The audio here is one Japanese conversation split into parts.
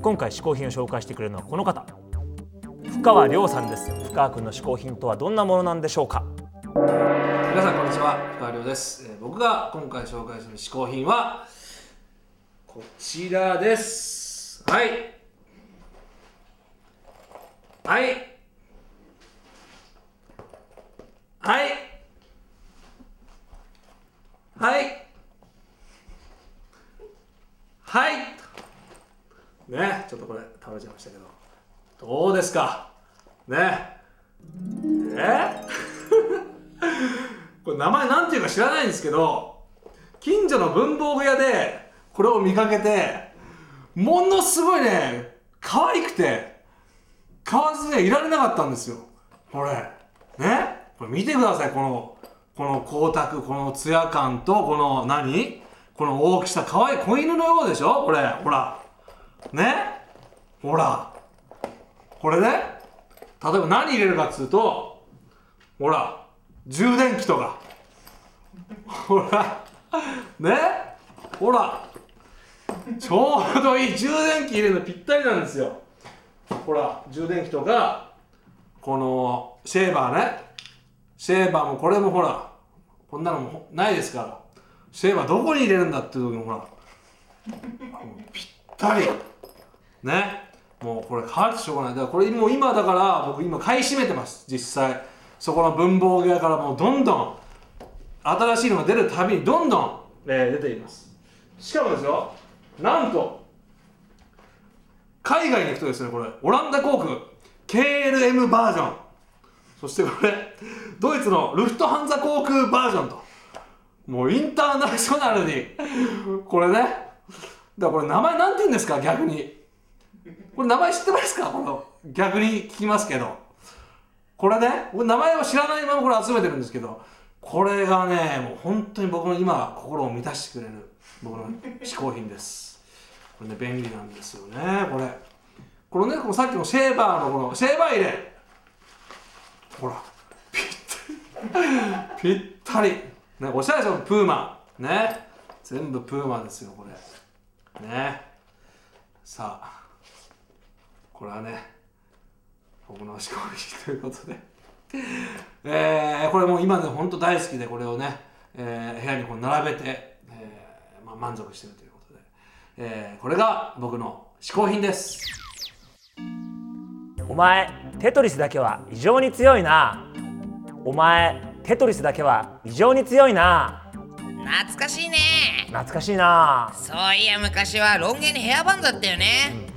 今回嗜好品を紹介してくれるのはこの方。深川亮さんです。深川君の嗜好品とはどんなものなんでしょうか？皆さんこんにちは。深川亮です、えー僕が今回紹介する嗜好品はこちらです。はいはい。はい。はい。はいねちょっとこれ倒れちゃいましたけど。どうですか？ね？え？これ名前なんていうか知らないんですけど近所の文房具屋でこれを見かけてものすごいね可愛くて買わずにはいられなかったんですよ。これ。ね？これ見てください。このこの光沢このツヤ感とこの何？この大きさ。可愛い子犬のようでしょ？これ。ほら。ね？ほらこれね例えば何入れるかっつうとほら充電器とか。ほらねほらちょうどいい充電器入れるのぴったりなんですよ。ほら充電器とかこのシェーバーね。シェーバーもこれもほらこんなのもないですから。シェーバーどこに入れるんだっていう時にほらぴったり。ね。もうこれ変わってしょうがない。だからこれもう今だから僕今買い占めてます。実際。そこの文房具屋からもうどんどん新しいのが出るたびにどんどん、えー出ています。しかもですよなんと海外に行くとですねこれオランダ航空 KLM バージョン。そしてこれドイツのルフトハンザ航空バージョンと。もうインターナショナルに。これね。だからこれ名前なんて言うんですか？逆に。これ名前知ってますか？この逆に聞きますけど。これね僕名前を知らないままこれ集めてるんですけど。これがねもう本当に僕の今心を満たしてくれる僕の嗜好品です。これね便利なんですよねこれ。このねこのさっきのシェーバーのこのシェーバー入れ。ほらぴったりぴったり。ねおしゃれでしょプーマ。ね。全部プーマですよこれ。ね。さあ。これはね僕の嗜好品ということで。えー、これもう今で本当大好きでこれをね、えー部屋にこう並べて、えーまあ、満足してるということで、えーこれが僕の嗜好品です。お前テトリスだけは異常に強いな。お前テトリスだけは異常に強いな。懐かしいね。懐かしいな。そういや昔はロン毛にヘアバンドだったよね、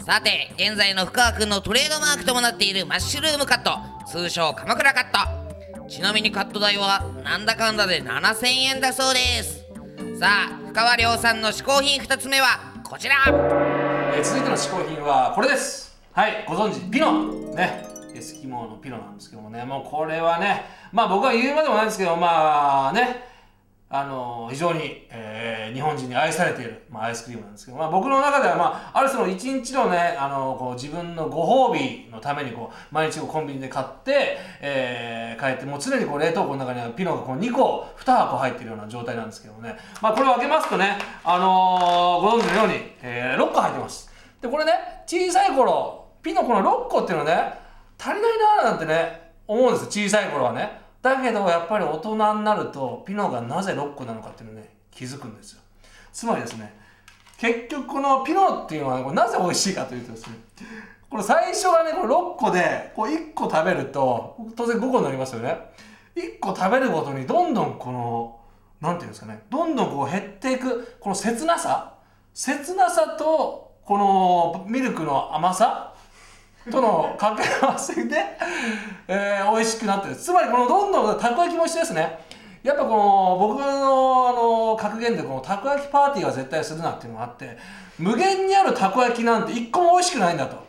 さて現在の深川君のトレードマークともなっているマッシュルームカット通称鎌倉カット。ちなみにカット代はなんだかんだで7000円だそうです。さあ深川亮さんの嗜好品2つ目はこちら。えー続いての嗜好品はこれです。はいご存知ピノ。ね。エスキモーのピノなんですけどもね。もうこれはねまあ僕は言うまでもないんですけどまあね。あの非常に、えー日本人に愛されている、まあ、アイスクリームなんですけど、まあ、僕の中では、まあ、ある種の一日のねあのこう自分のご褒美のためにこう毎日コンビニで買って、えー帰ってもう常にこう冷凍庫の中にはピノがこう2個2箱入ってるような状態なんですけどもね、まあ、これを開けますとね、あのーご存知のように、え6個入ってます。でこれね小さい頃ピノこの6個っていうのね足りないなーなんてね思うんです小さい頃はね。だけどやっぱり大人になるとピノがなぜ6個なのかっていうのね気づくんですよ。つまりですね結局このピノっていうのは、ね、これなぜ美味しいかというとですねこれ最初はねこれ6個でこう1個食べると当然5個になりますよね。1個食べるごとにどんどんこのなんていうんですかねどんどんこう減っていくこの切なさ切なさとこのミルクの甘さとの掛け合わせで、えー、美味しくなってる。つまりこのどんどんたこ焼きも一緒ですね。やっぱこの僕のあの格言でこのたこ焼きパーティーは絶対するなっていうのがあって無限にあるたこ焼きなんて一個も美味しくないんだと。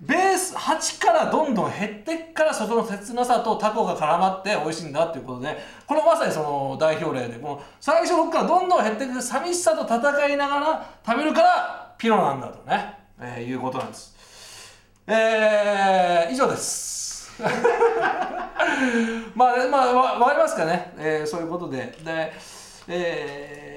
ベース8からどんどん減ってっからそこの切なさとタコが絡まって美味しいんだっていうことでこれまさにその代表例でもう最初6からどんどん減っていく寂しさと戦いながら食べるからピノなんだとね、えーいうことなんです。えー、以上です まあ、まあ、わかりますかね、えーそういうことで。で、えー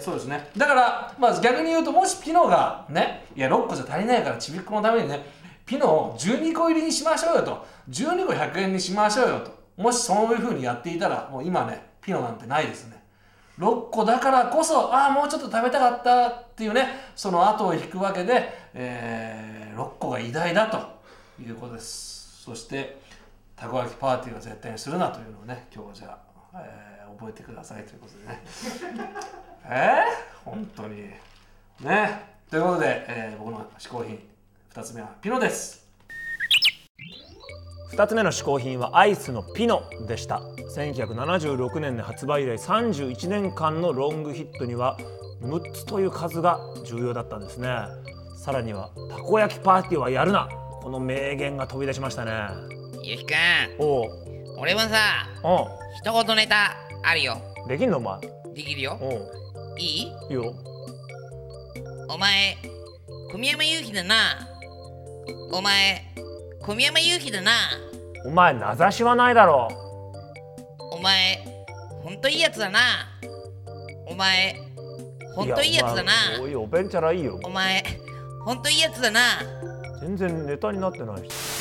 そうですね。だから、まあ、逆に言うと、もしピノがね、いや、6個じゃ足りないから、ちびっこのためにね、ピノを12個入りにしましょうよと、12個100円にしましょうよと、もしそういうふうにやっていたら、もう今ね、ピノなんてないですね。6個だからこそ、ああ、もうちょっと食べたかったっていうね、その後を引くわけで、えー6個が偉大だということです。そして、たこ焼きパーティーは絶対にするなというのをね今日はじゃあ、えー覚えてくださいということでね。えー、本当に。ね。ということで、えー僕の嗜好品2つ目はピノです。2つ目の嗜好品はアイスのピノでした。1976年で発売以来31年間のロングヒットには6つという数が重要だったんですね。さらにはたこ焼きパーティーはやるな。この名言が飛び出しましたね。ゆきくん。おう。俺もさお一言ネタあるよ。うできんのお前？できるよ。いい？いいよ。お前小宮山雄飛だな。お前小宮山雄飛だな。お前名指しはないだろ。お前ほんといいやつだな。お前ほんといいやつだな。おいおべんちゃらいいよ。お前ほんといいやつだな。全然ネタになってないし。